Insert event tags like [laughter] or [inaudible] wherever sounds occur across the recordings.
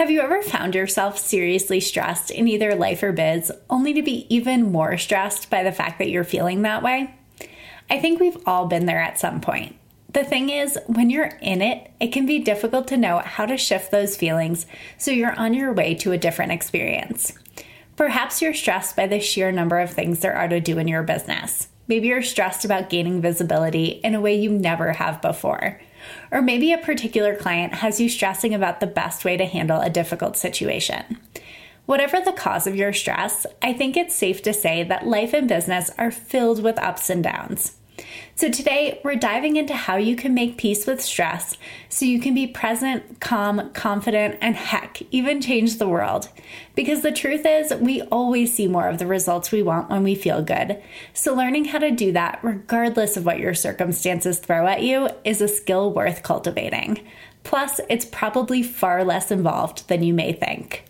Have you ever found yourself seriously stressed in either life or biz, only to be even more stressed by the fact that you're feeling that way? I think we've all been there at some point. The thing is, when you're in it, it can be difficult to know how to shift those feelings so you're on your way to a different experience. Perhaps you're stressed by the sheer number of things there are to do in your business. Maybe you're stressed about gaining visibility in a way you never have before. Or maybe a particular client has you stressing about the best way to handle a difficult situation. Whatever the cause of your stress, I think it's safe to say that life and business are filled with ups and downs. So, today we're diving into how you can make peace with stress so you can be present, calm, confident, and heck, even change the world. Because the truth is, we always see more of the results we want when we feel good. So, learning how to do that, regardless of what your circumstances throw at you, is a skill worth cultivating. Plus, it's probably far less involved than you may think.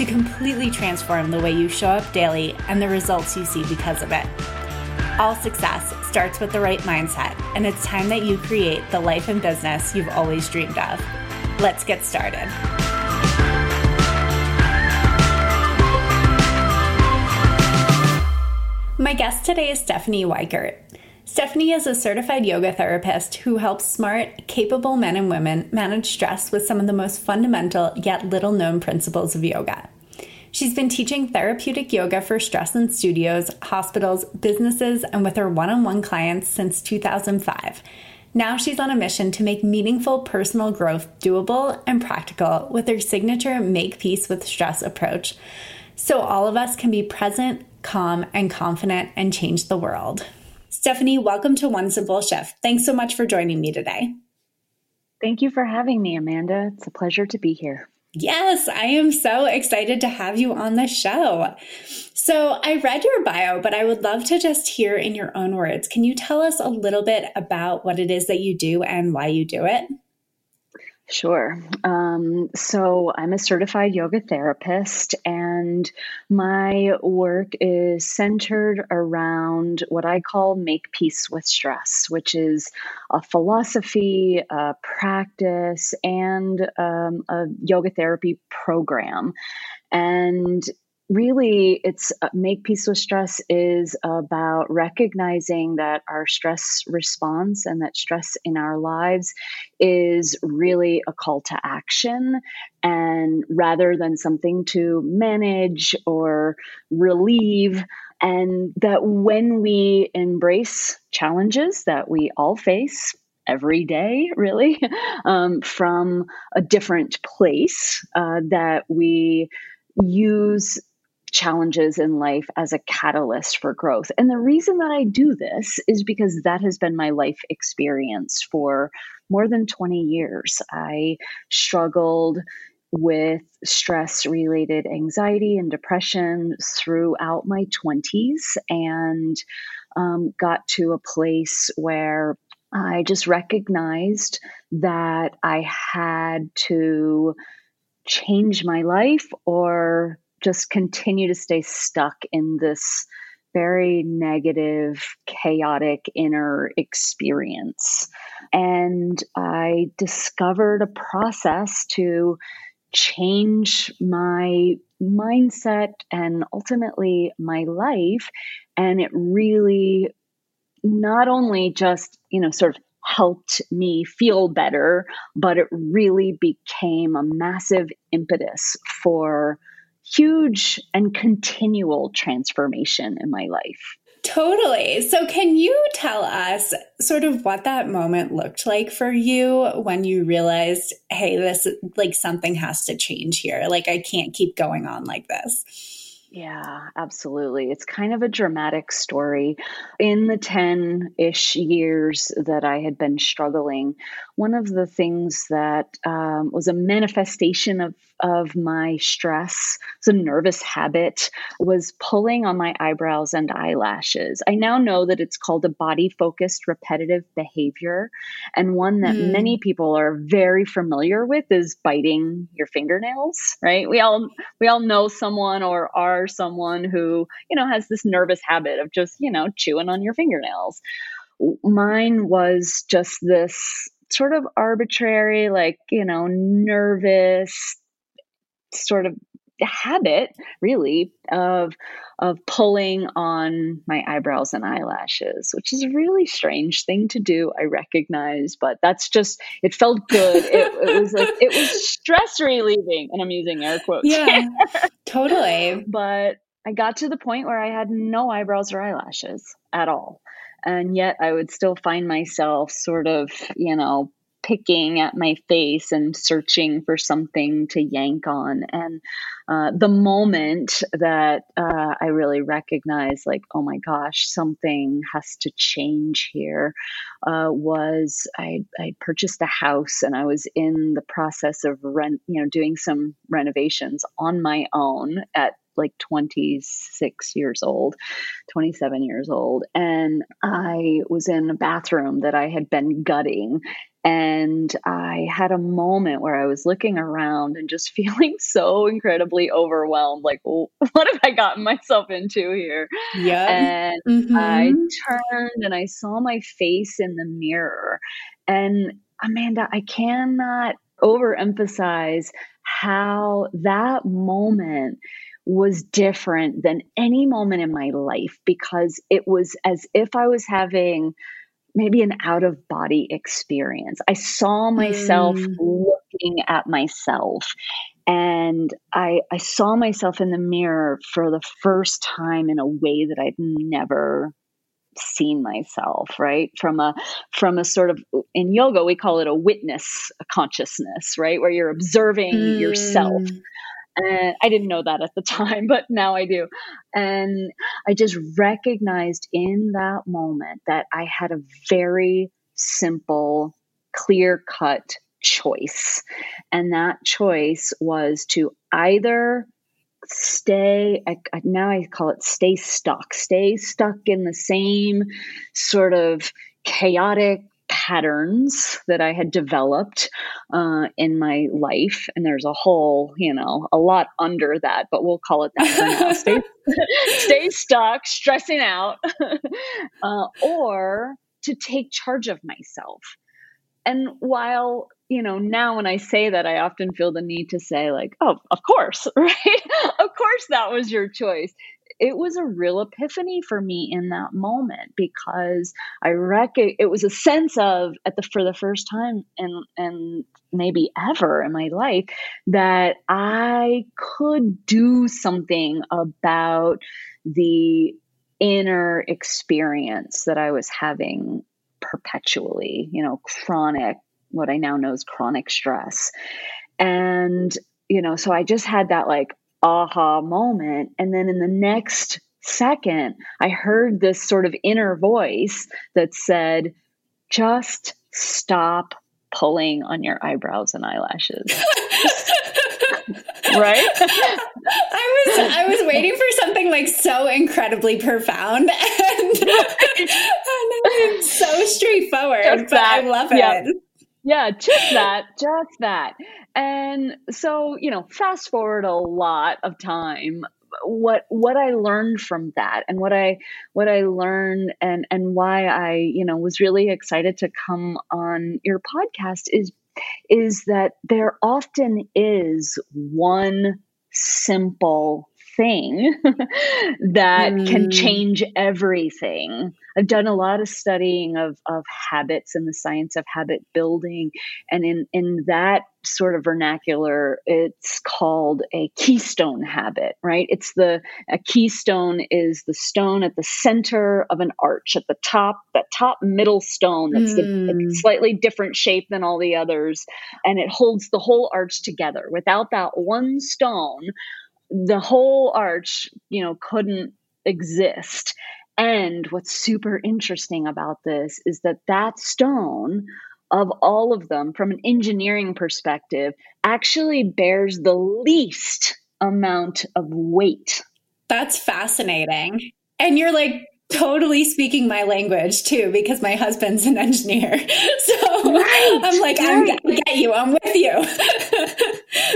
to completely transform the way you show up daily and the results you see because of it. All success starts with the right mindset, and it's time that you create the life and business you've always dreamed of. Let's get started. My guest today is Stephanie Weichert. Stephanie is a certified yoga therapist who helps smart, capable men and women manage stress with some of the most fundamental yet little known principles of yoga. She's been teaching therapeutic yoga for stress in studios, hospitals, businesses, and with her one on one clients since 2005. Now she's on a mission to make meaningful personal growth doable and practical with her signature Make Peace with Stress approach so all of us can be present, calm, and confident and change the world. Stephanie, welcome to One Simple Shift. Thanks so much for joining me today. Thank you for having me, Amanda. It's a pleasure to be here. Yes, I am so excited to have you on the show. So, I read your bio, but I would love to just hear in your own words. Can you tell us a little bit about what it is that you do and why you do it? Sure. Um, so I'm a certified yoga therapist, and my work is centered around what I call make peace with stress, which is a philosophy, a practice, and um, a yoga therapy program. And really it's uh, make peace with stress is about recognizing that our stress response and that stress in our lives is really a call to action. And rather than something to manage or relieve and that when we embrace challenges that we all face every day, really, [laughs] um, from a different place, uh, that we use challenges in life as a catalyst for growth. And the reason that I do this is because that has been my life experience for more than 20 years. I struggled with stress related anxiety and depression throughout my 20s and um, got to a place where I just recognized that I had to change my life or just continue to stay stuck in this very negative, chaotic inner experience. And I discovered a process to change my mindset and ultimately my life. And it really not only just, you know, sort of helped me feel better, but it really became a massive impetus for huge and continual transformation in my life. Totally. So, can you tell us sort of what that moment looked like for you when you realized, hey, this like something has to change here? Like, I can't keep going on like this. Yeah, absolutely. It's kind of a dramatic story. In the 10 ish years that I had been struggling, one of the things that um, was a manifestation of, of my stress, it's a nervous habit, was pulling on my eyebrows and eyelashes. I now know that it's called a body focused repetitive behavior. And one that mm. many people are very familiar with is biting your fingernails, right? We all we all know someone or are are someone who, you know, has this nervous habit of just, you know, chewing on your fingernails. Mine was just this sort of arbitrary, like, you know, nervous sort of habit really of of pulling on my eyebrows and eyelashes which is a really strange thing to do i recognize but that's just it felt good. It, it was like it was stress relieving and i'm using air quotes yeah totally. [laughs] But i got to the point where i had no eyebrows or eyelashes at all. And yet i would still find myself sort of you know picking at my face and searching for something to yank on. And uh, the moment that uh, I really recognized, like, oh my gosh, something has to change here, uh, was I, I purchased a house and I was in the process of rent, you know, doing some renovations on my own at like 26 years old, 27 years old. And I was in a bathroom that I had been gutting. And I had a moment where I was looking around and just [laughs] feeling so incredibly overwhelmed. Like, well, [laughs] what have I gotten myself into here? Yeah. And mm-hmm. I turned and I saw my face in the mirror. And Amanda, I cannot overemphasize how that moment was different than any moment in my life because it was as if I was having maybe an out of body experience. I saw myself mm. looking at myself and I, I saw myself in the mirror for the first time in a way that I'd never seen myself right from a from a sort of in yoga we call it a witness consciousness right where you're observing mm. yourself and I didn't know that at the [laughs] time, but now I do. And I just recognized in that moment that I had a very simple, clear cut choice. And that choice was to either stay now i call it stay stuck stay stuck in the same sort of chaotic patterns that I had developed uh, in my life. And there's a whole, you know, a lot under that, but we'll call it that for now. [laughs] stay, stay stuck, stressing out, [laughs] uh, or to take charge of myself. And while, you know, now when I say that, I often feel the need to say, like, oh, of course, [laughs] right? of course that was your choice it was a real epiphany for me in that moment because I reckon it was a sense of at the for the first time and and maybe ever in my life that I could do something about the inner experience that I was having perpetually, you know, chronic, what I now know is chronic stress. And, you know, so I just had that like, aha moment. And then in the next second, I heard this sort of inner voice that said, just stop pulling on your eyebrows and eyelashes. [laughs] right? I was I was waiting for something like so incredibly profound and, [laughs] and so straightforward. But. I love it. Yeah. Yeah, just that, just that. And so, you know, fast forward a lot of time what what I learned from that and what I what I learned and and why I you know was really excited to come on your podcast is is that there often is one simple thing [laughs] that mm. can change everything. I've done a lot of studying of, of habits and the science of habit building. And in, in that sort of vernacular, it's called a keystone habit, right? It's the, a keystone is the stone at the center of an arch at the top, that top middle stone that's mm. the, slightly different shape than all the others. And it holds the whole arch together. Without that one stone, the whole arch, you know, couldn't exist. And what's super interesting about this is that that stone of all of them from an engineering perspective actually bears the least amount of weight. That's fascinating. And you're like totally speaking my language too because my husband's an engineer. [laughs] So right, I'm like, right. I'm, I get you. I'm with you. [laughs]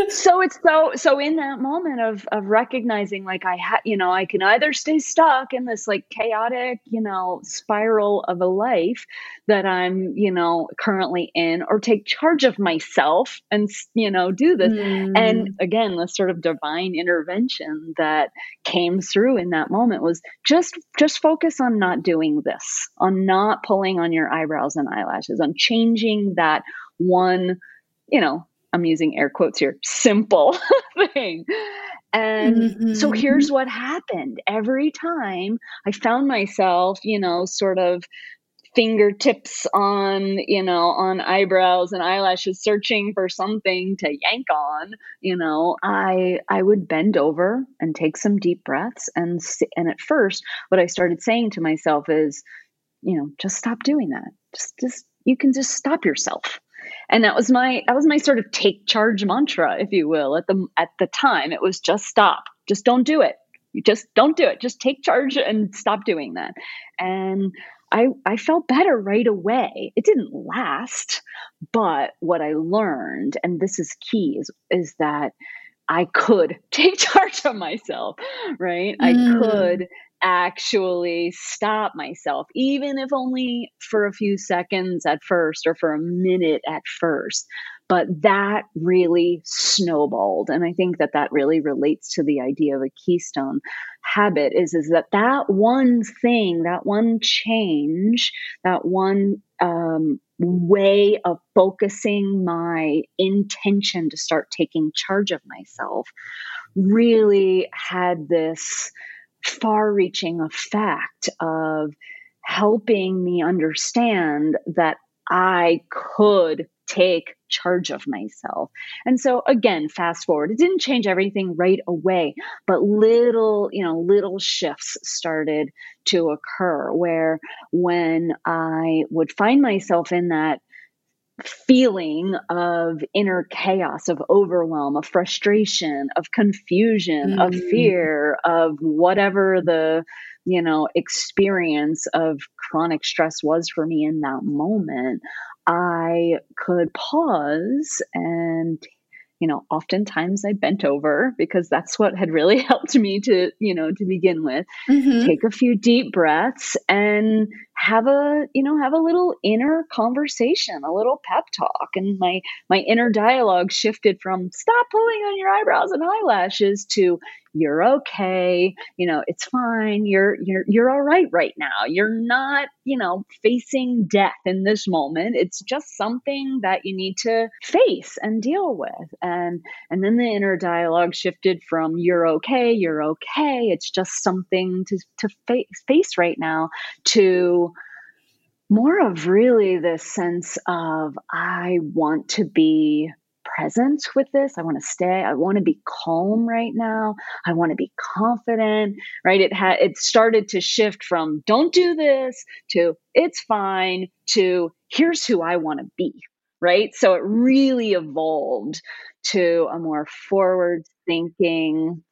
so it's so so in that moment of of recognizing like I had you know I can either stay stuck in this like chaotic you know spiral of a life that I'm you know currently in or take charge of myself and you know do this mm. and again the sort of divine intervention that came through in that moment was just just focus focus on not doing this, on not pulling on your eyebrows and eyelashes, on changing that one, you know, I'm using air quotes here, simple [laughs] thing. And mm-hmm. so here's what happened. Every time I found myself, you know, sort of fingertips on you know on eyebrows and eyelashes searching for something to yank on you know i i would bend over and take some deep breaths and and at first what i started saying to myself is you know just stop doing that just just you can just stop yourself and that was my that was my sort of take charge mantra if you will at the at the time it was just stop just don't do it you just don't do it just take charge and stop doing that and I, I felt better right away. It didn't last, but what I learned, and this is key, is, is that I could [laughs] take charge of myself, right? Mm. I could actually stop myself, even if only for a few seconds at first or for a minute at first. But that really snowballed. And I think that that really relates to the idea of a keystone habit is, is that that one thing, that one change, that one um, way of focusing my intention to start taking charge of myself really had this far reaching effect of helping me understand that I could take charge of myself. And so again, fast forward, it didn't change everything right away, but little, you know, little shifts started to occur where when I would find myself in that feeling of inner chaos, of overwhelm, of frustration, of confusion, mm-hmm. of fear, of whatever the you know experience of chronic stress was for me in that moment i could pause and you know, oftentimes I bent over because that's what had really [laughs] helped me to, you know, to begin with. Mm-hmm. Take a few deep breaths and have a, you know, have a little inner conversation, a little pep talk. And my my inner dialogue shifted from stop pulling on your eyebrows and eyelashes to you're okay. You know it's fine. You're you're you're all right right now. You're not you know facing death in this moment. It's just something that you need to face and deal with. And and then the inner dialogue shifted from you're okay you're okay. It's just something to to face, face right now to more of really this sense of I want to be present with this. I want to stay. I want to be calm right now. I want to be confident, right? It had it started to shift from don't do this to it's fine to here's who I want to be, right? So it really evolved to a more forward thinking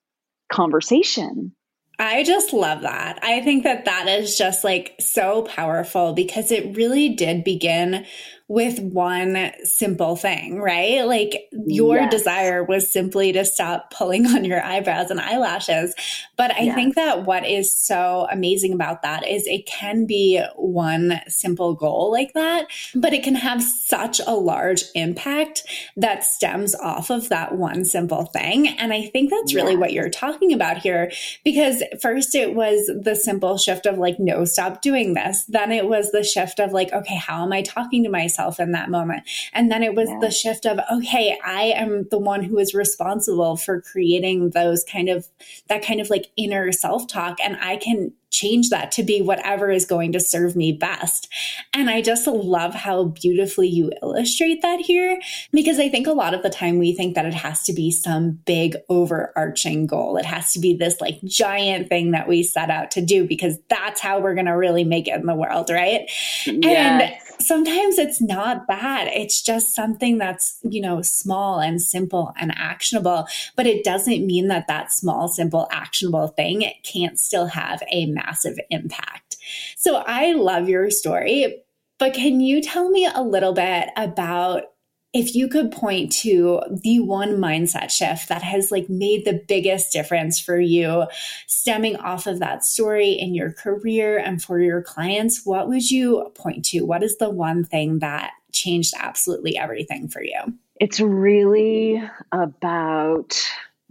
conversation I just love that. I think that that is just like so powerful because it really did begin with one simple thing, right? Like your yes. desire was simply to stop pulling on your eyebrows and eyelashes. But I yes. think that what is so amazing about that is it can be one simple goal like that, but it can have such a large impact that stems off of that one simple thing. And I think that's really what you're talking about here because first it was the simple shift of like, no, stop doing this. Then it was the shift of like, okay, how am I talking to myself? Myself in that moment. And then it was yeah. the shift of, oh, okay, I am the one who is responsible for creating those kind of, that kind of like inner self talk. And I can change that to be whatever is going to serve me best. And I just love how beautifully you illustrate that here because I think a lot of the time we think that it has to be some big overarching goal. It has to be this like giant thing that we set out to do because that's how we're going to really make it in the world, right? Yes. Sometimes it's not bad. It's just something that's, you know, small and simple and actionable, but it doesn't mean that that small, simple, actionable thing can't still have a massive impact. So I love your story, but can you tell me a little bit about if you could point to the one mindset shift that has like made the biggest difference for you stemming off of that story in your career and for your clients, what would you point to? What is the one thing that changed absolutely everything for you? It's really about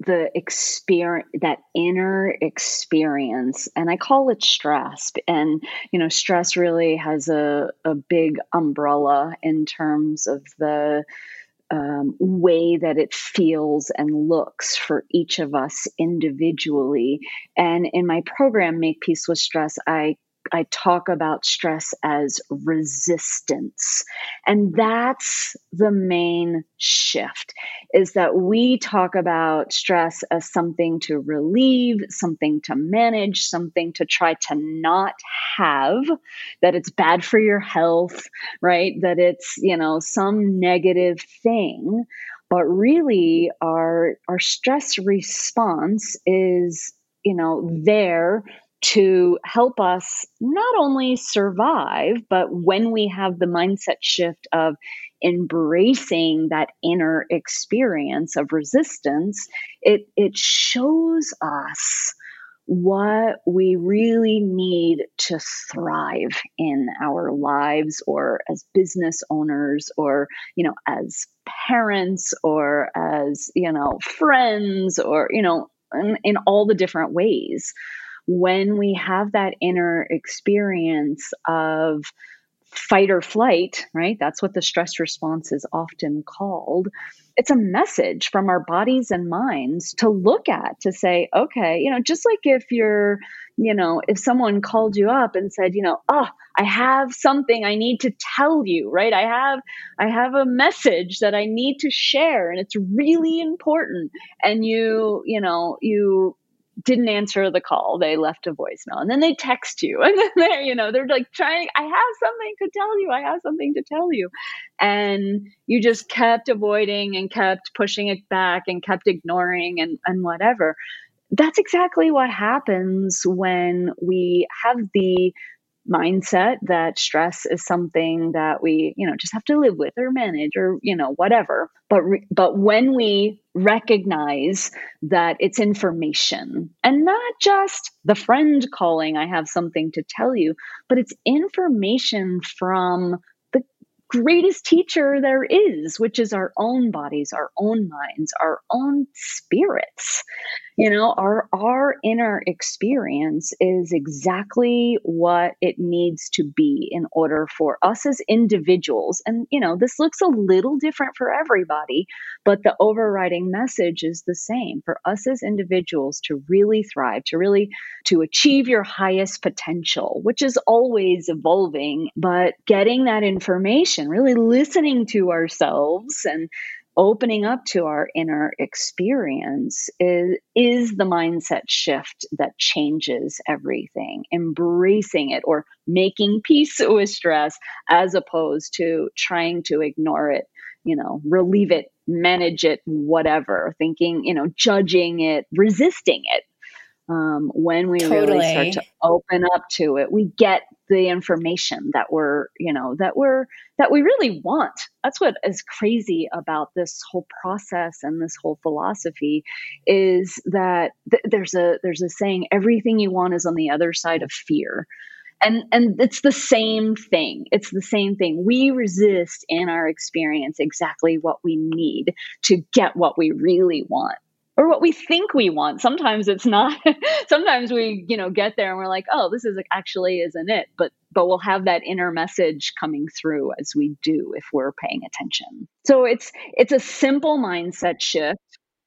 the experience that inner experience and i call it stress and you know stress really has a, a big umbrella in terms of the um, way that it feels and looks for each of us individually and in my program make peace with stress i I talk about stress as resistance. And that's the main shift is that we talk about stress as something to relieve, something to manage, something to try to not have, that it's bad for your health, right? That it's, you know, some negative thing. But really our our stress response is you know there to help us not only survive, but when we have the mindset shift of embracing that inner experience of resistance, it, it shows us what we really need to thrive in our lives or as business owners or you know as parents or as you know friends or you know in, in all the different ways when we have that inner experience of fight or flight, right? That's what the stress response is often called. It's a message from our bodies and minds to look at to say, okay, you know, just like if you're, you know, if someone called you up and said, you know, oh, I have something I need to tell you, right? I have I have a message that I need to share and it's really important and you, you know, you didn't answer the call. They left a voicemail and then they text you [laughs] and then they're, you know, they're like trying, I have something to tell you. I have something to tell you. And you just kept avoiding and kept pushing it back and kept ignoring and, and whatever. That's exactly what happens when we have the mindset that stress is something that we you know just have to live with or manage or you know whatever but re- but when we recognize that it's information and not just the friend calling i have something to tell you but it's information from the greatest teacher there is, which is our own bodies, our own minds, our own spirits. You know, our our inner experience is exactly what it needs to be in order for us as individuals. And you know, this looks a little different for everybody, but the overriding message is the same for us as individuals to really thrive, to really to achieve your highest potential, which is always evolving, but getting that information, really listening to ourselves and opening up to our inner experience is, is the mindset shift that changes everything, embracing it or making [laughs] peace with stress as opposed to trying to ignore it, you know, relieve it, manage it, whatever, thinking, you know, judging it, resisting it um, when we totally. really start to open up to it we get the information that we're you know that we're that we really want. That's what is crazy about this whole process and this whole philosophy is that th- there's a there's a saying everything you want is on the other side of fear. And and it's the same thing. It's the same thing. We resist in our experience exactly what we need to get what we really want or what we think we want. Sometimes it's not. [laughs] Sometimes we, you know, get there and we're like, "Oh, this is actually isn't it." But but we'll have that inner message coming through as we do if we're paying attention. So it's it's a simple mindset shift,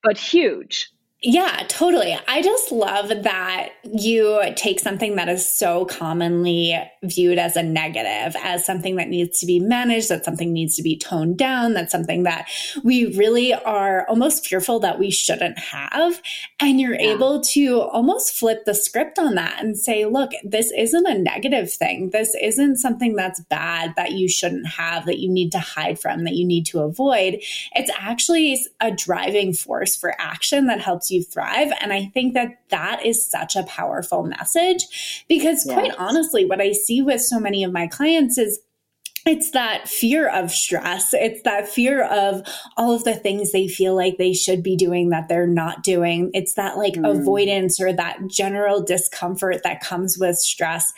but huge. Yeah, totally. I just love that you take something that is so commonly viewed as a negative, as something that needs to be managed, that something needs to be toned down, that's something that we really are almost fearful that we shouldn't have. And you're yeah. able to almost flip the script on that and say, look, this isn't a negative thing. This isn't something that's bad that you shouldn't have, that you need to hide from, that you need to avoid. It's actually a driving force for action that helps you you thrive. And I think that that is such a powerful message because, yes. quite honestly, what I see with so many of my clients is it's that fear of stress. It's that fear of all of the things they feel like they should be doing that they're not doing. It's that like mm. avoidance or that general discomfort that comes with stress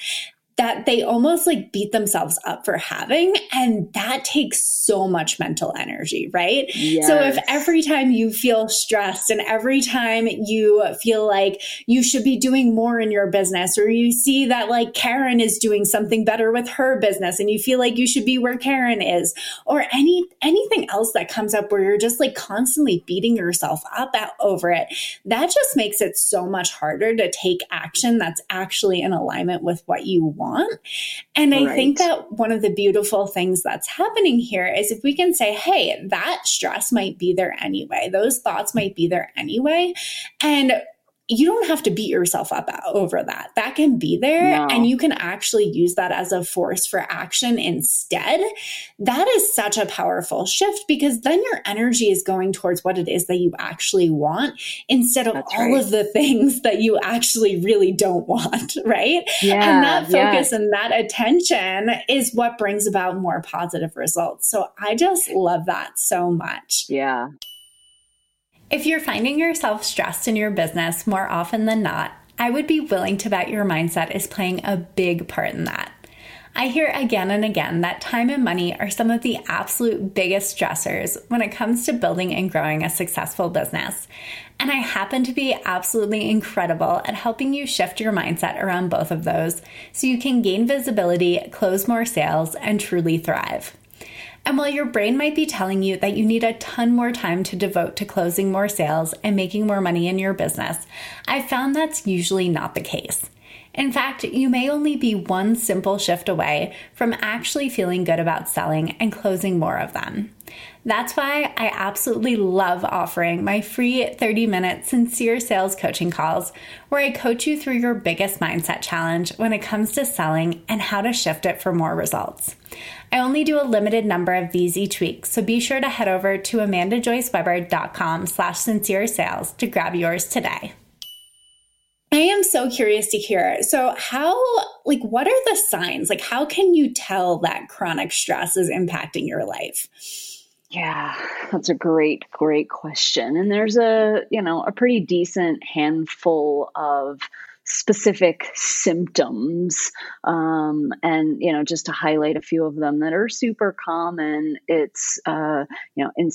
that they almost like beat themselves up for having. And that takes so much mental energy, right? Yes. So if every time you feel stressed and every time you feel like you should be doing more in your business, or you see that like Karen is doing something better with her business and you feel like you should be where Karen is, or any anything else that comes up where you're just like constantly beating yourself up at, over it, that just makes it so much harder to take action that's actually in alignment with what you want want. And I think that one of the beautiful things that's happening here is if we can say, hey, that stress might be there anyway, those thoughts might be there anyway. And you don't have to beat yourself up over that. That can be there no. and you can actually use that as a force for action instead. That is such a powerful shift because then your energy is going towards what it is that you actually want instead of That's all right. of the things that you actually really don't want, [laughs] right? Yeah, and that focus yeah. and that attention is what brings about more positive results. So I just love that so much. Yeah. If you're finding yourself stressed in your business more often than not, I would be willing to bet your mindset is playing a big part in that. I hear again and again that time and money are some of the absolute biggest stressors when it comes to building and growing a successful business. And I happen to be absolutely incredible at helping you shift your mindset around both of those so you can gain visibility, close more sales, and truly thrive. And while your brain might be telling you that you need a ton more time to devote to closing more sales and making more money in your business, I've found that's usually not the case. In fact, you may only be one simple shift away from actually feeling good about selling and closing more of them. That's why I absolutely love offering my free 30 minute sincere sales coaching calls, where I coach you through your biggest mindset challenge when it comes to selling and how to shift it for more results. I only do a limited number of these each week, so be sure to head over to amandajoyceweber.com slash sincere sales to grab yours today. I am so curious to hear. So, how, like, what are the signs? Like, how can you tell that chronic stress is impacting your life? Yeah, that's a great, great question. And there's a, you know, a pretty decent handful of specific symptoms um, and you know just to highlight a few of them that are super common it's uh, you know in,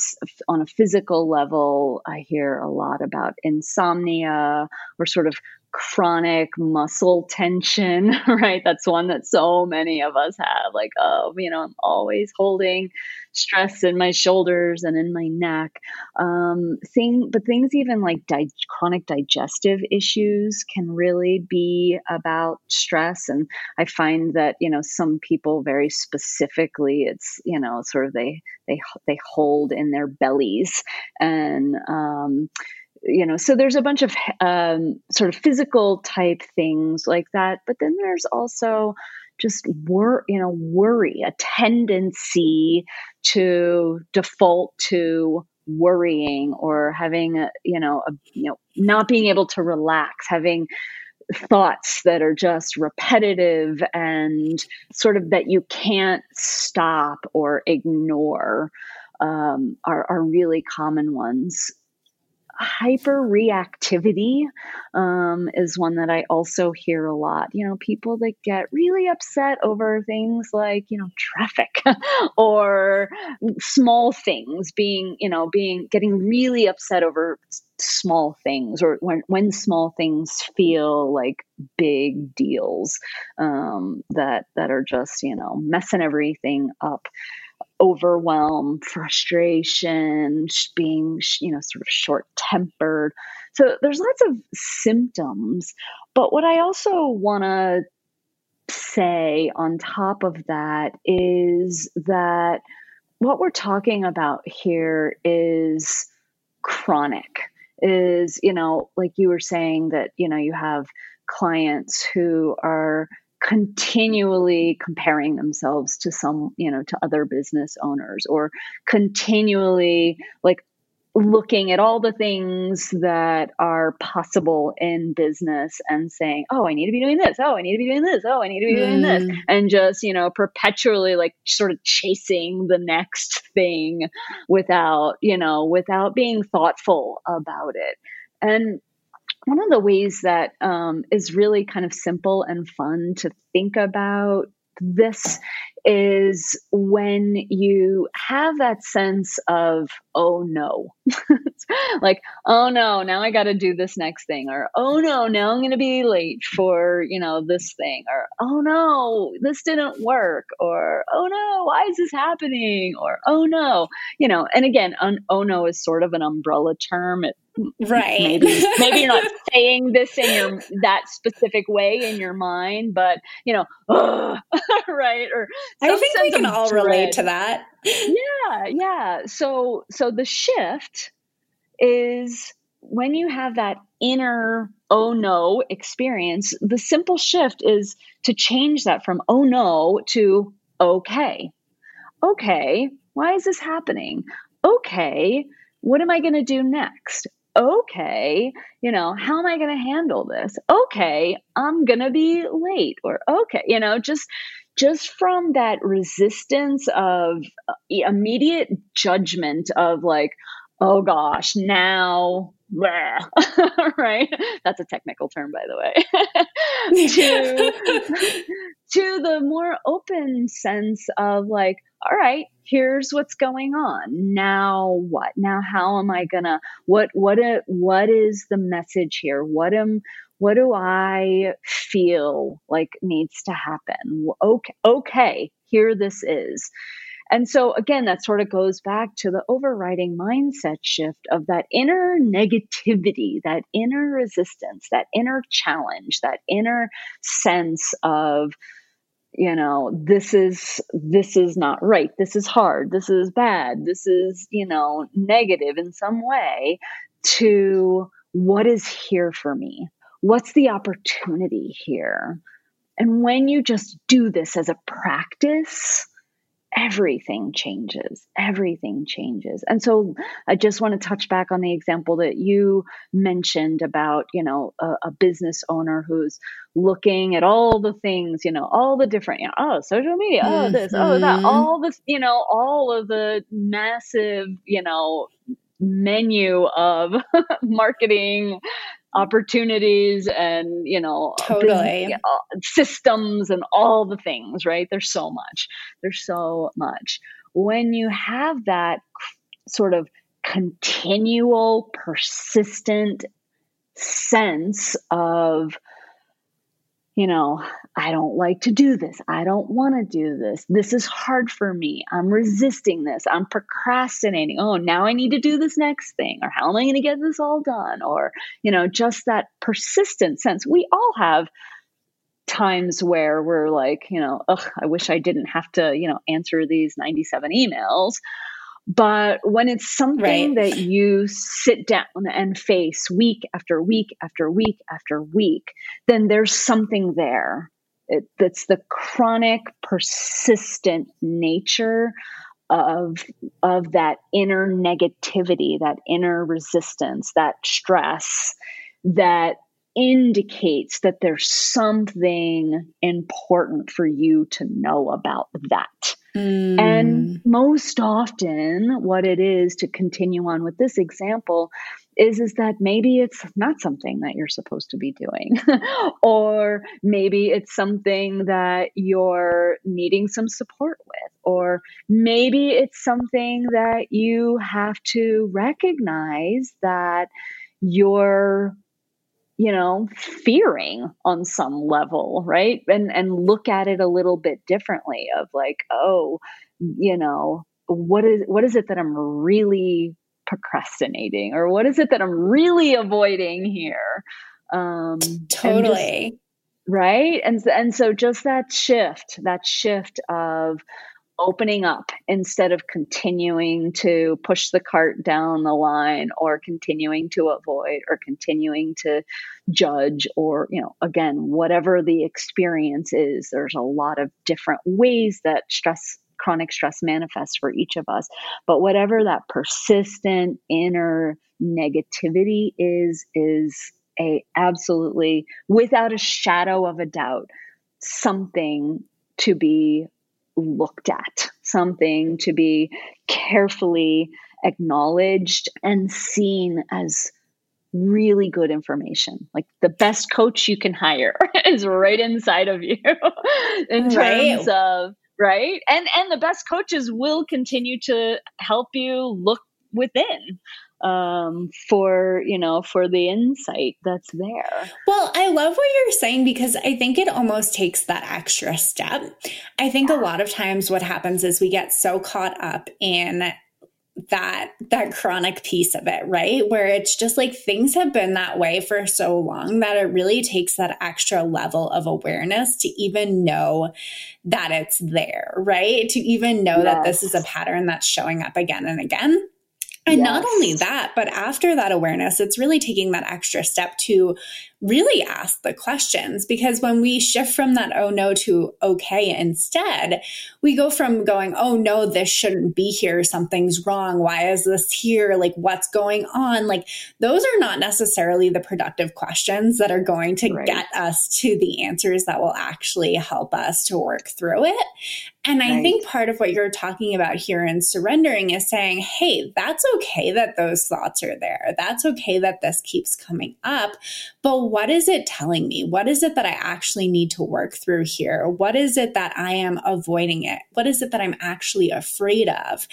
on a physical level i hear a lot about insomnia or sort of chronic muscle tension, [laughs] right? That's one that so many of us have. Like, oh, you know, I'm always holding stress in my shoulders and in my neck. Um, thing, but things even like di- chronic digestive issues can really be about stress. And I find that you know some people very specifically, it's you know sort of they they they hold in their bellies and um, you know so there's a bunch of um, sort of physical type things like that but then there's also just wor- you know worry a tendency to default to worrying or having a you know a you know not being able to relax having thoughts that are just repetitive and sort of that you can't stop or ignore um, are, are really common ones hyper reactivity um, is one that I also hear a lot. You know, people that get really upset over things like, you know, traffic [laughs] or small things being, you know, being getting really upset over small things or when, when small things feel like big deals um, that that are just, you know, messing everything up. Overwhelm, frustration, being, you know, sort of short tempered. So there's lots of symptoms. But what I also want to say on top of that is that what we're talking about here is chronic is you know like you were saying that you know you have clients who are continually comparing themselves to some you know to other business owners or continually like looking at all the things that are possible in business and saying, oh, I need to be doing this. Oh, I need to be doing this. Oh, I need to be doing this. Mm. And just, you know, perpetually like sort of chasing the next thing without, you know, without being thoughtful about it. And one of the ways that um, is really kind of simple and fun to think about this is when you have that sense of, oh no, [laughs] like, oh no, now I got to do this next thing, or oh no, now I'm going to be late for, you know, this thing, or oh no, this didn't work, or oh no, why is this happening, or oh no, you know, and again, un- oh no is sort of an umbrella term. It right. maybe maybe you're not [laughs] saying this in your that specific way in your mind but you know [laughs] right? Or i think we can all dread. relate to that yeah yeah so so the shift is when you have that inner oh no experience the simple shift is to change that from oh no to okay okay why is this happening okay what am I going to do next? okay, you know, how am I going to handle this? Okay, I'm going to be late or okay, you know, just just from that resistance of uh, immediate judgment of like, oh gosh, now [laughs] right? That's a technical term, by the way. [laughs] to, [laughs] to the more open sense of like, all right, here's what's going on. Now what? Now how am I gonna what what a, what is the message here? What am what do I feel like needs to happen? Okay, okay, here this is. And so, again, that sort of goes back to the overriding mindset shift of that inner negativity, that inner resistance, that inner challenge, that inner sense of, you know this is this is not right this is hard this is bad this is you know negative in some way to what is here for me what's the opportunity here and when you just do this as a practice everything changes. Everything changes. And so I just want to touch back on the example that you mentioned about, you know, a, a business owner who's looking at all the things, you know, all the different, you know, oh, social media, oh, this, mm-hmm. oh, that, mm-hmm. all this, you know, all of the massive, you know, menu of [laughs] marketing opportunities and you know totally. uh, systems and all the things right? There's so much. There's so much. When you have that sort of continual persistent sense of you know, I don't like to do this. I don't want to do this. This is hard for me. I'm resisting this. I'm procrastinating. Oh, now I need to do this next thing. Or how am I going to get this all done? Or, you know, just that persistent sense. We all have times where we're like, you know, I wish I didn't have to, you know, answer these 97 emails. But when it's something right. that you sit down and face week after week after week after week, then there's something there. It, that's the chronic, persistent nature of of that inner negativity, that inner resistance, that stress that indicates that there's something important for you to know about that. Mm. And most often, what it is to continue on with this example is is that maybe it's not something that you're supposed to be doing [laughs] or maybe it's something that you're needing some support with or maybe it's something that you have to recognize that you're you know fearing on some level right and and look at it a little bit differently of like oh you know, what is what is it that I'm really procrastinating or what is it that I'm really avoiding here? Um, totally. Just, right. And, and so just that shift, that shift of opening up instead of continuing to push the cart down the line or continuing to avoid or continuing to judge or you know again whatever the experience is there's a lot of different ways that stress chronic stress manifests for each of us. But whatever that persistent inner negativity is is a absolutely without a shadow of a doubt something to be looked at, something to be carefully acknowledged and seen as really good information. Like the best coach you can hire [laughs] is right inside of you [laughs] in terms right. of right? And and the best coaches will continue to help you look within um, for you know for the insight that's there. Well i love what you're saying because i think it almost takes that extra step. I think yeah. a lot of times what happens is we get so caught up in that that chronic piece of it right? Where it's just like things have been that way for so long that it really takes that extra level of awareness to even know that it's there right? To even know yes. that this is a pattern that's showing up again and again and yes. not only that, but after that awareness, it's really taking that extra step to really ask the questions because when we shift from that oh no to okay instead, we go from going, oh no, this shouldn't be here. Something's wrong. Why is this here? Like, what's going on? Like, those are not necessarily the productive questions that are going to right. get us to the answers that will actually help us to work through it. And I think part of what you're talking about here in surrendering is saying, hey, that's okay that those thoughts are there. That's okay that this keeps coming up. But what is it telling me? What is it that I actually need to work through here? What is it that I am avoiding it? What is it that I'm actually afraid of?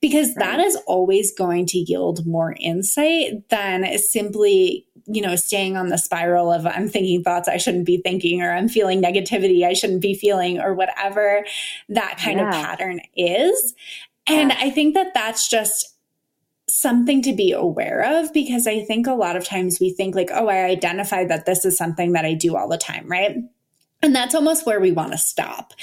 Because right. that is always going to yield more insight than simply you know, staying on the spiral of I'm thinking thoughts I shouldn't be thinking, or I'm feeling negativity I shouldn't be feeling, or whatever that kind yeah. of pattern is. And yeah. I think that that's just something to be aware of because I think a lot of times we think like, oh, I identified that this is something that I do all the time, right? And that's almost where we want to stop.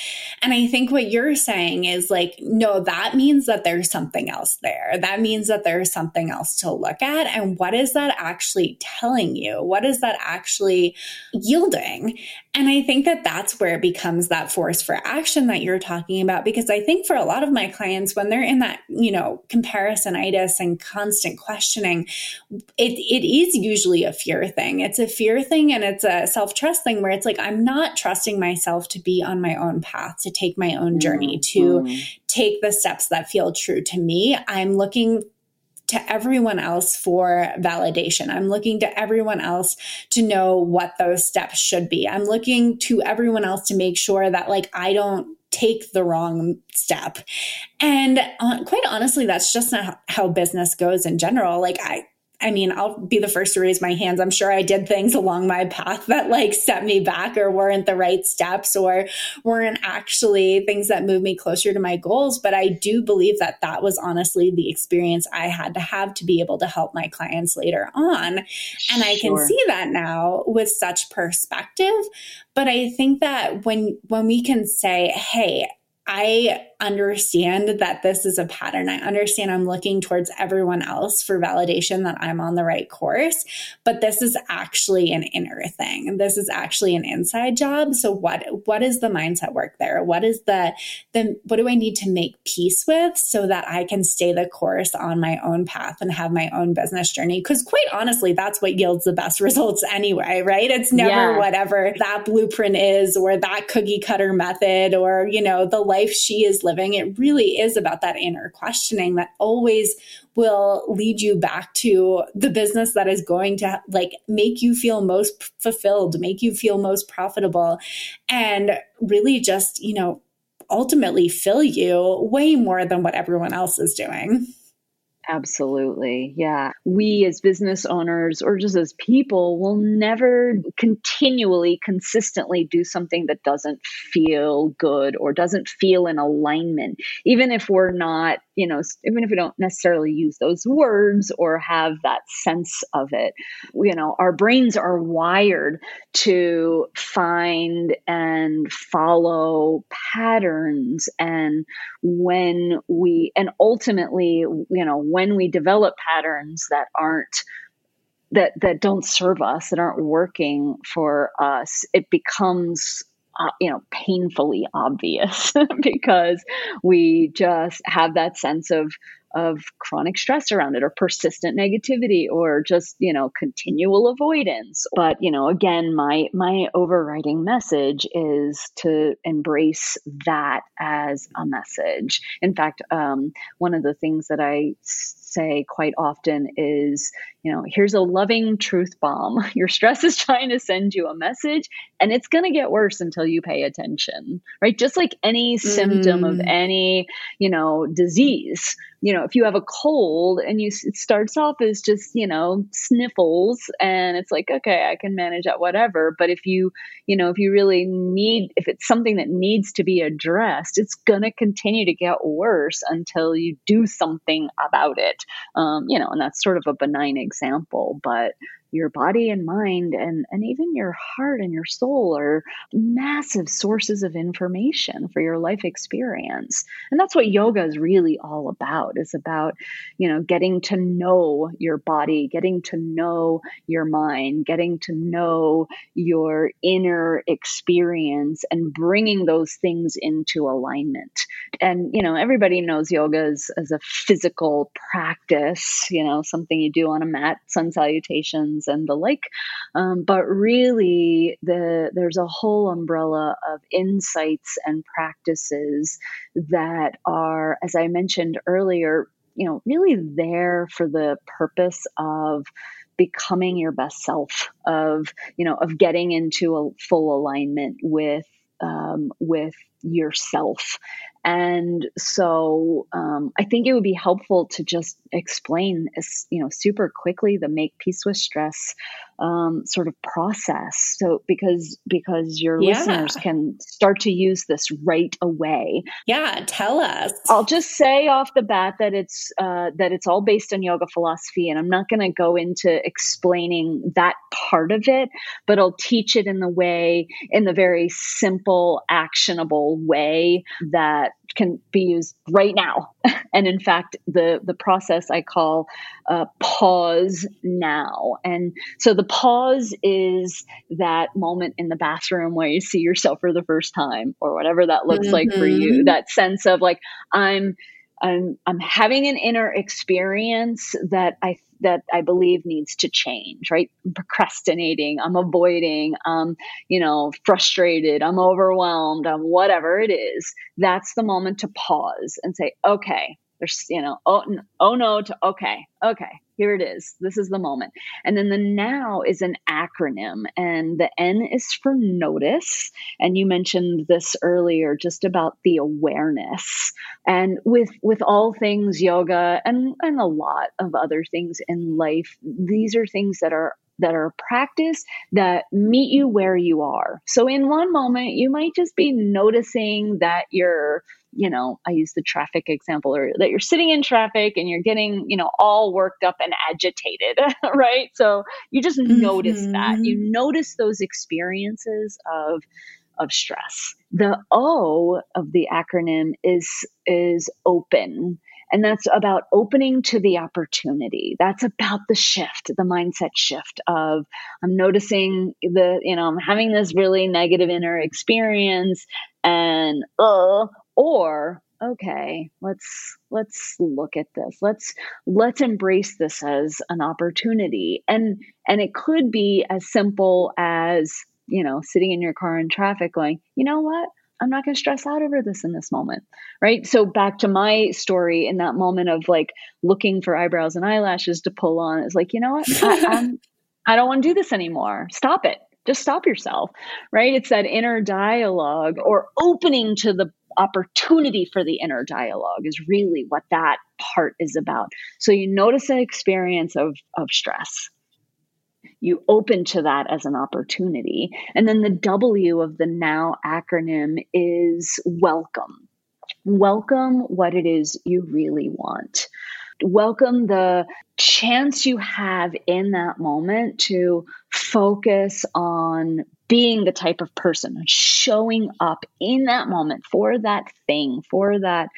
And I think what you're saying is like, no, that means that there's something else there. That means that there's something else to look at. And what is that actually telling you? What is that actually yielding? And I think that that's where it becomes that force for action that you're talking about. Because I think for a lot of my clients, when they're in that, you know, comparisonitis and constant questioning, it, it is usually a fear thing. It's a fear thing and it's a self trust thing where it's like, I'm not trusting myself to be on my own path, to take my own journey, to mm-hmm. take the steps that feel true to me. I'm looking to everyone else for validation. I'm looking to everyone else to know what those steps should be. I'm looking to everyone else to make sure that like I don't take the wrong step. And uh, quite honestly, that's just not how business goes in general. Like I I mean, I'll be the first to raise my hands. I'm sure I did things along my path that like set me back or weren't the right steps or weren't actually things that moved me closer to my goals. But I do believe that that was honestly the experience I had to have to be able to help my clients later on. And I can see that now with such perspective. But I think that when, when we can say, Hey, I understand that this is a pattern. I understand I'm looking towards everyone else for validation that I'm on the right course, but this is actually an inner thing. This is actually an inside job. So what what is the mindset work there? What is the the what do I need to make peace with so that I can stay the course on my own path and have my own business journey? Cuz quite honestly, that's what yields the best [laughs] results anyway, right? It's never yeah. whatever that blueprint is or that cookie cutter method or, you know, the life she is living, it really is about that inner questioning that always will lead you back to the business that is going to like make you feel most fulfilled, make you feel most profitable, and really just, you know, ultimately fill you way more than what everyone else is doing. Absolutely. Yeah. We as business owners or just as people will never continually, consistently do something that doesn't feel good or doesn't feel in alignment, even if we're not, you know, even if we don't necessarily use those words or have that sense of it. You know, our brains are wired to find and follow patterns. And when we, and ultimately, you know, when we develop patterns that aren't that that don't serve us that aren't working for us it becomes uh, you know painfully obvious [laughs] because we just have that sense of of chronic stress around it or persistent negativity or just you know continual avoidance but you know again my my overriding message is to embrace that as a message in fact um, one of the things that i say quite often is, you know, here's a loving truth bomb. [laughs] Your stress is trying to send you a message and it's going to get worse until you pay attention, right? Just like any symptom of mm. any, you know, disease. You know, if you have a cold and you it starts off as just, you know, sniffles and it's like, okay, I can manage that whatever, but if you, you know, if you really need if it's something that needs to be addressed, it's going to continue to get worse until you do something about it. Um, you know, and that's sort of a benign example, but your body and mind and, and even your heart and your soul are massive sources of information for your life experience. And that's what yoga is really all about it's about you know getting to know your body getting to know your mind getting to know your inner experience and bringing those things into alignment. And you know everybody knows yoga as, as a physical practice you know something you do on a mat sun salutations and the like. Um, but really, the, there's a whole umbrella of insights and practices that are, as I mentioned earlier, you know, really there for the purpose of becoming your best self of you know of getting into a full alignment with um, with yourself and so um, I think it would be helpful to just explain, you know, super quickly the make peace with stress um, sort of process. So because because your yeah. listeners can start to use this right away. Yeah, tell us. I'll just say off the bat that it's uh, that it's all based on yoga philosophy, and I'm not going to go into explaining that part of it, but I'll teach it in the way in the very simple, actionable way that can be used right now. [laughs] and in fact, the the process I call uh, pause now. And so the pause is that moment in the bathroom where you see yourself for the first time, or whatever that looks mm-hmm. like for you. Mm-hmm. That sense of like I'm I'm I'm having an inner experience that I that I believe needs to change, right? I'm procrastinating, I'm avoiding, I'm, you know, frustrated, I'm overwhelmed, I'm whatever it is. That's the moment to pause and say, okay, there's, you know, oh, oh no, to okay, okay, here it is. This is the moment. And then the now is an acronym, and the N is for notice. And you mentioned this earlier, just about the awareness. And with with all things yoga and and a lot of other things in life, these are things that are that are practice that meet you where you are. So in one moment, you might just be noticing that you're you know, I use the traffic example or that you're sitting in traffic and you're getting, you know, all worked up and agitated, [laughs] right? So you just mm-hmm. notice that. You mm-hmm. notice those experiences of of stress. The O of the acronym is is open. And that's about opening to the opportunity. That's about the shift, the mindset shift of I'm noticing the, you know, I'm having this really negative inner experience and, oh, or okay let's let's look at this. Let's let's embrace this as an opportunity. And and it could be as simple as you know sitting in your car in traffic going you know what? I'm not going to stress out over this in this moment. Right? So back to my story in that moment of like looking for eyebrows and eyelashes to pull on it's like you know what? I, [laughs] I'm, i don't want to do this anymore. Stop it. Just stop yourself. Right? It's that inner dialogue or opening to the opportunity for the inner dialogue is really what that part is about. So you notice an experience of, of stress. You open to that as an opportunity. And then the W of the now acronym is welcome. Welcome what it is you really want. Welcome the chance you have in that moment to focus on being the type of person showing up in that moment for that thing, for that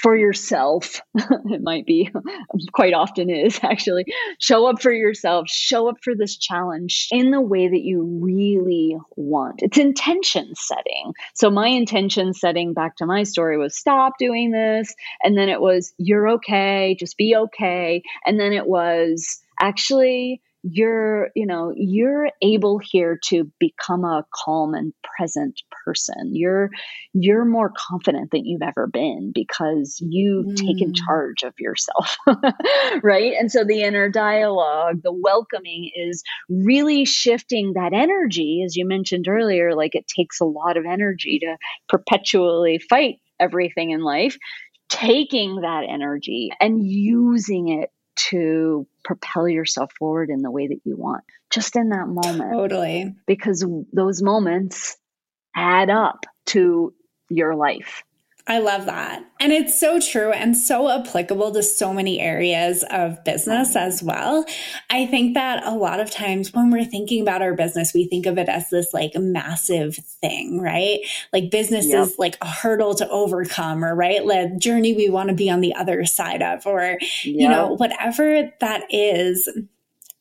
for yourself. [laughs] it might be [laughs] quite often is actually. Show up for yourself, show up for this challenge in the way that you really want. It's intention setting. So, my intention setting back to my story was stop doing this. And then it was you're okay, just be okay. And then it was actually you're you know you're able here to become a calm and present person. You're you're more confident than you've ever been because you've mm. taken charge of yourself [laughs] right? And so the inner dialogue the welcoming is really shifting that energy. As you mentioned earlier like it takes a lot of energy to perpetually fight everything in life. Taking that energy and using it to propel yourself forward in the way that you want, just in that moment. Totally. Because those moments add up to your life. I love that. And it's so true and so applicable to so many areas of business as well. I think that a lot of times when we're thinking about our business, we think of it as this like massive thing, right? Like business yep. is like a hurdle to overcome or right, like journey we want to be on the other side of or yep. you know, whatever that is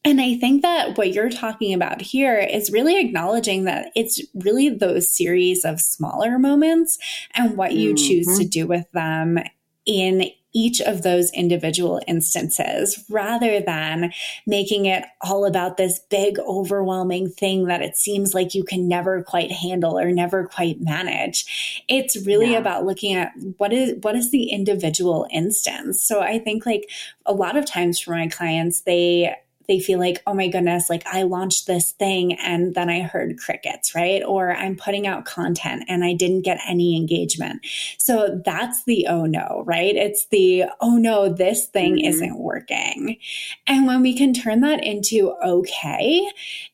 and I think that what you're talking about here is really acknowledging that it's really those series of smaller moments and what you mm-hmm. choose to do with them in each of those individual instances rather than making it all about this big overwhelming thing that it seems like you can never quite handle or never quite manage it's really yeah. about looking at what is what is the individual instance so i think like a lot of times for my clients they they feel like, oh my goodness, like I launched this thing and then I heard crickets, right? Or I'm putting out content and I didn't get any engagement. So that's the oh no, right? It's the oh no, this thing mm-hmm. isn't working. And when we can turn that into okay,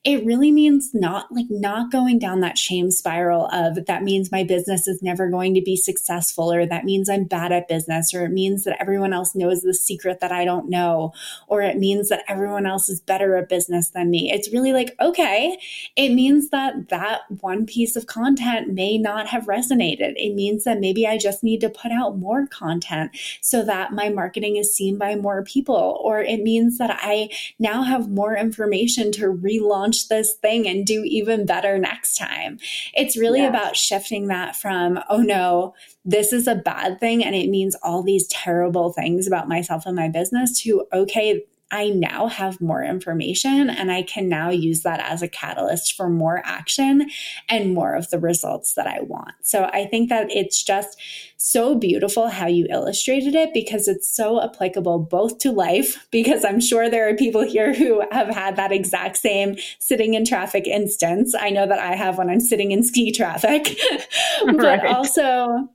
it really means not like not going down that shame spiral of that means my business is never going to be successful or that means I'm bad at business or it means that everyone else knows the secret that I don't know or it means that everyone else else is better at business than me. It's really like, okay, it means that that one piece of content may not have resonated. It means that maybe I just need to put out more content so that my marketing is seen by more people. Or it means that I now have more information to relaunch this thing and do even better next time. It's really yes. about shifting that from, oh no, this is a bad thing and it means all these terrible things about myself and my business to okay I now have more information and I can now use that as a catalyst for more action and more of the results that I want. So I think that it's just so beautiful how you illustrated it because it's so applicable both to life, [laughs] because I'm sure there are people here who have had that exact same sitting in traffic instance. I know that I have when I'm sitting in ski traffic, [laughs] but right. also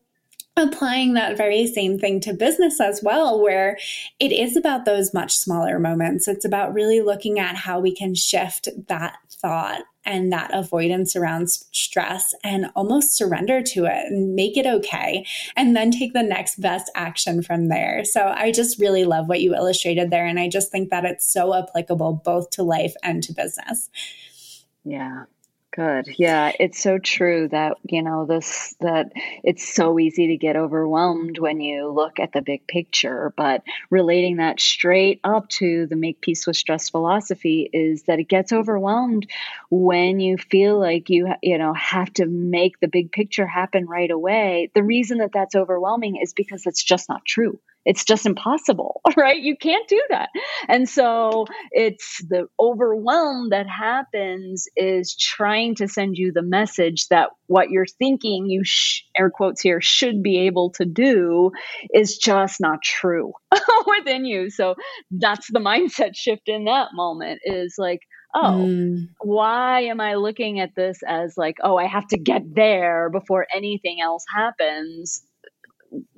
applying that very same thing to business as well, where it is about those much smaller moments. It's about really looking at how we can shift that thought and that avoidance around stress and almost surrender to it and make it okay and then take the next best action from there. So I just really love what you illustrated there and I just think that it's so applicable both to life and to business. Yeah, Good. Yeah, it's so true that, you know, this that it's so easy to get overwhelmed when you look at the big picture, but relating that straight up to the make peace with stress philosophy is that it gets overwhelmed when you feel like you you know have to make the big picture happen right away. The reason that that's overwhelming is because it's just not true it's just impossible, [laughs] right? You can't do that. And so it's the overwhelm that happens is trying to send you the message that what you're thinking you sh- air quotes here should be able to do is just not true [laughs] within you. So that's the mindset shift in that moment is like, oh, mm. why am I looking at this as like, oh, I have to get there before anything else happens?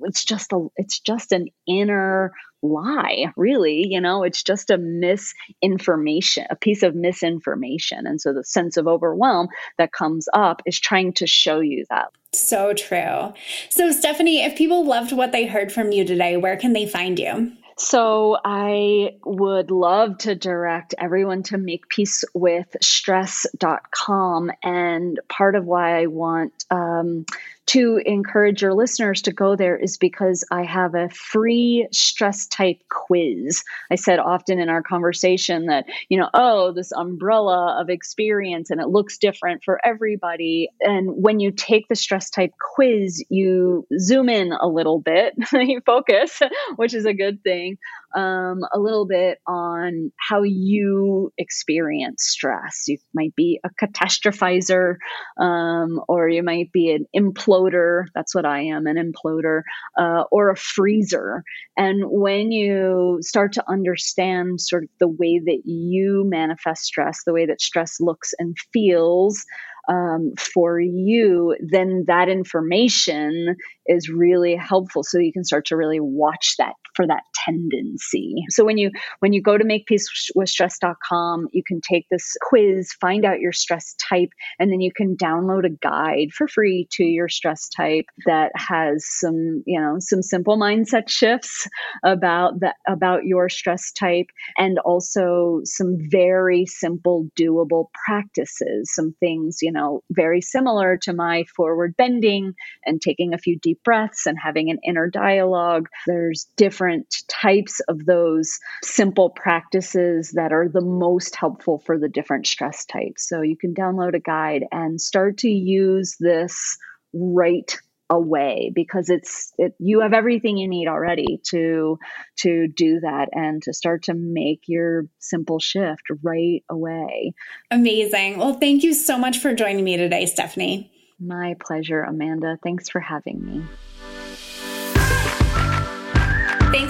It's just a it's just an inner lie really you know? It's just a misinformation a piece of misinformation. And so the sense of overwhelm that comes up is trying to show you that. So true. So stephanie if people loved what they heard from you today where can they find you? So I would love to direct everyone to make peace with makepeacewithstress.com. And part of why I want um, to encourage your listeners to go there is because I have a free stress type quiz. I said often in our conversation that, you know, oh, this umbrella of experience and it looks different for everybody. And when you take the stress type quiz, you zoom in a little bit, [laughs] you focus, [laughs] which is a good thing um, a little bit on how you experience stress. You might be a catastrophizer, um, or you might be an imploder. That's what I am an imploder, uh, or a freezer. And when you start to understand sort of the way that you manifest stress, the way that stress looks and feels, um, for you, then that information is really helpful. So you can start to really watch that for that tendency. So when you when you go to makepeacewithstress.com, you can take this quiz, find out your stress type, and then you can download a guide for free to your stress type that has some, you know, some simple mindset shifts about that about your stress type and also some very simple doable practices, some things, you know, very similar to my forward bending and taking a few deep breaths and having an inner dialogue. There's different types of those simple practices that are the most helpful for the different stress types. So you can download a guide and start to use this right away because it's it, you have everything you need already to to do that and to start to make your simple shift right away. Amazing. Well thank you so much for joining me today stephanie. My pleasure amanda. Thanks for having me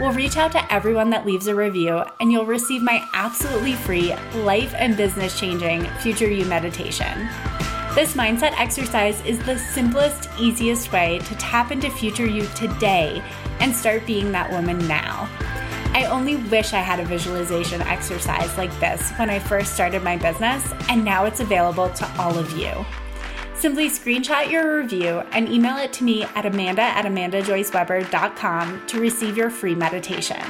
we'll reach out to everyone that leaves a review and you'll receive my absolutely free life and business changing Future You meditation. This mindset exercise is the simplest, easiest way to tap into future you today and start being that woman now. I only wish I had a visualization exercise like this when I first started my business, and now it's available to all of you. Simply screenshot your review and email it to me at amanda at amandajoyceweber.com to receive your free meditation.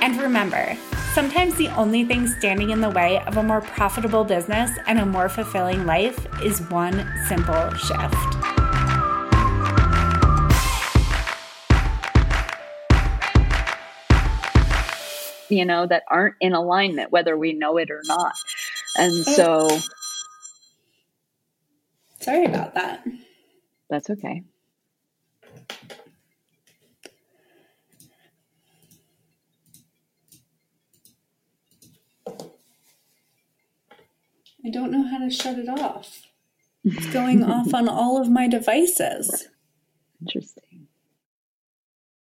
And remember, sometimes the only thing standing in the way of a more profitable business and a more fulfilling life is one simple shift. you know, that aren't in alignment, whether we know it or not. And so. Oh, Sorry about that. That's okay. I don't know how to shut it off. It's going off on all of my devices. Interesting.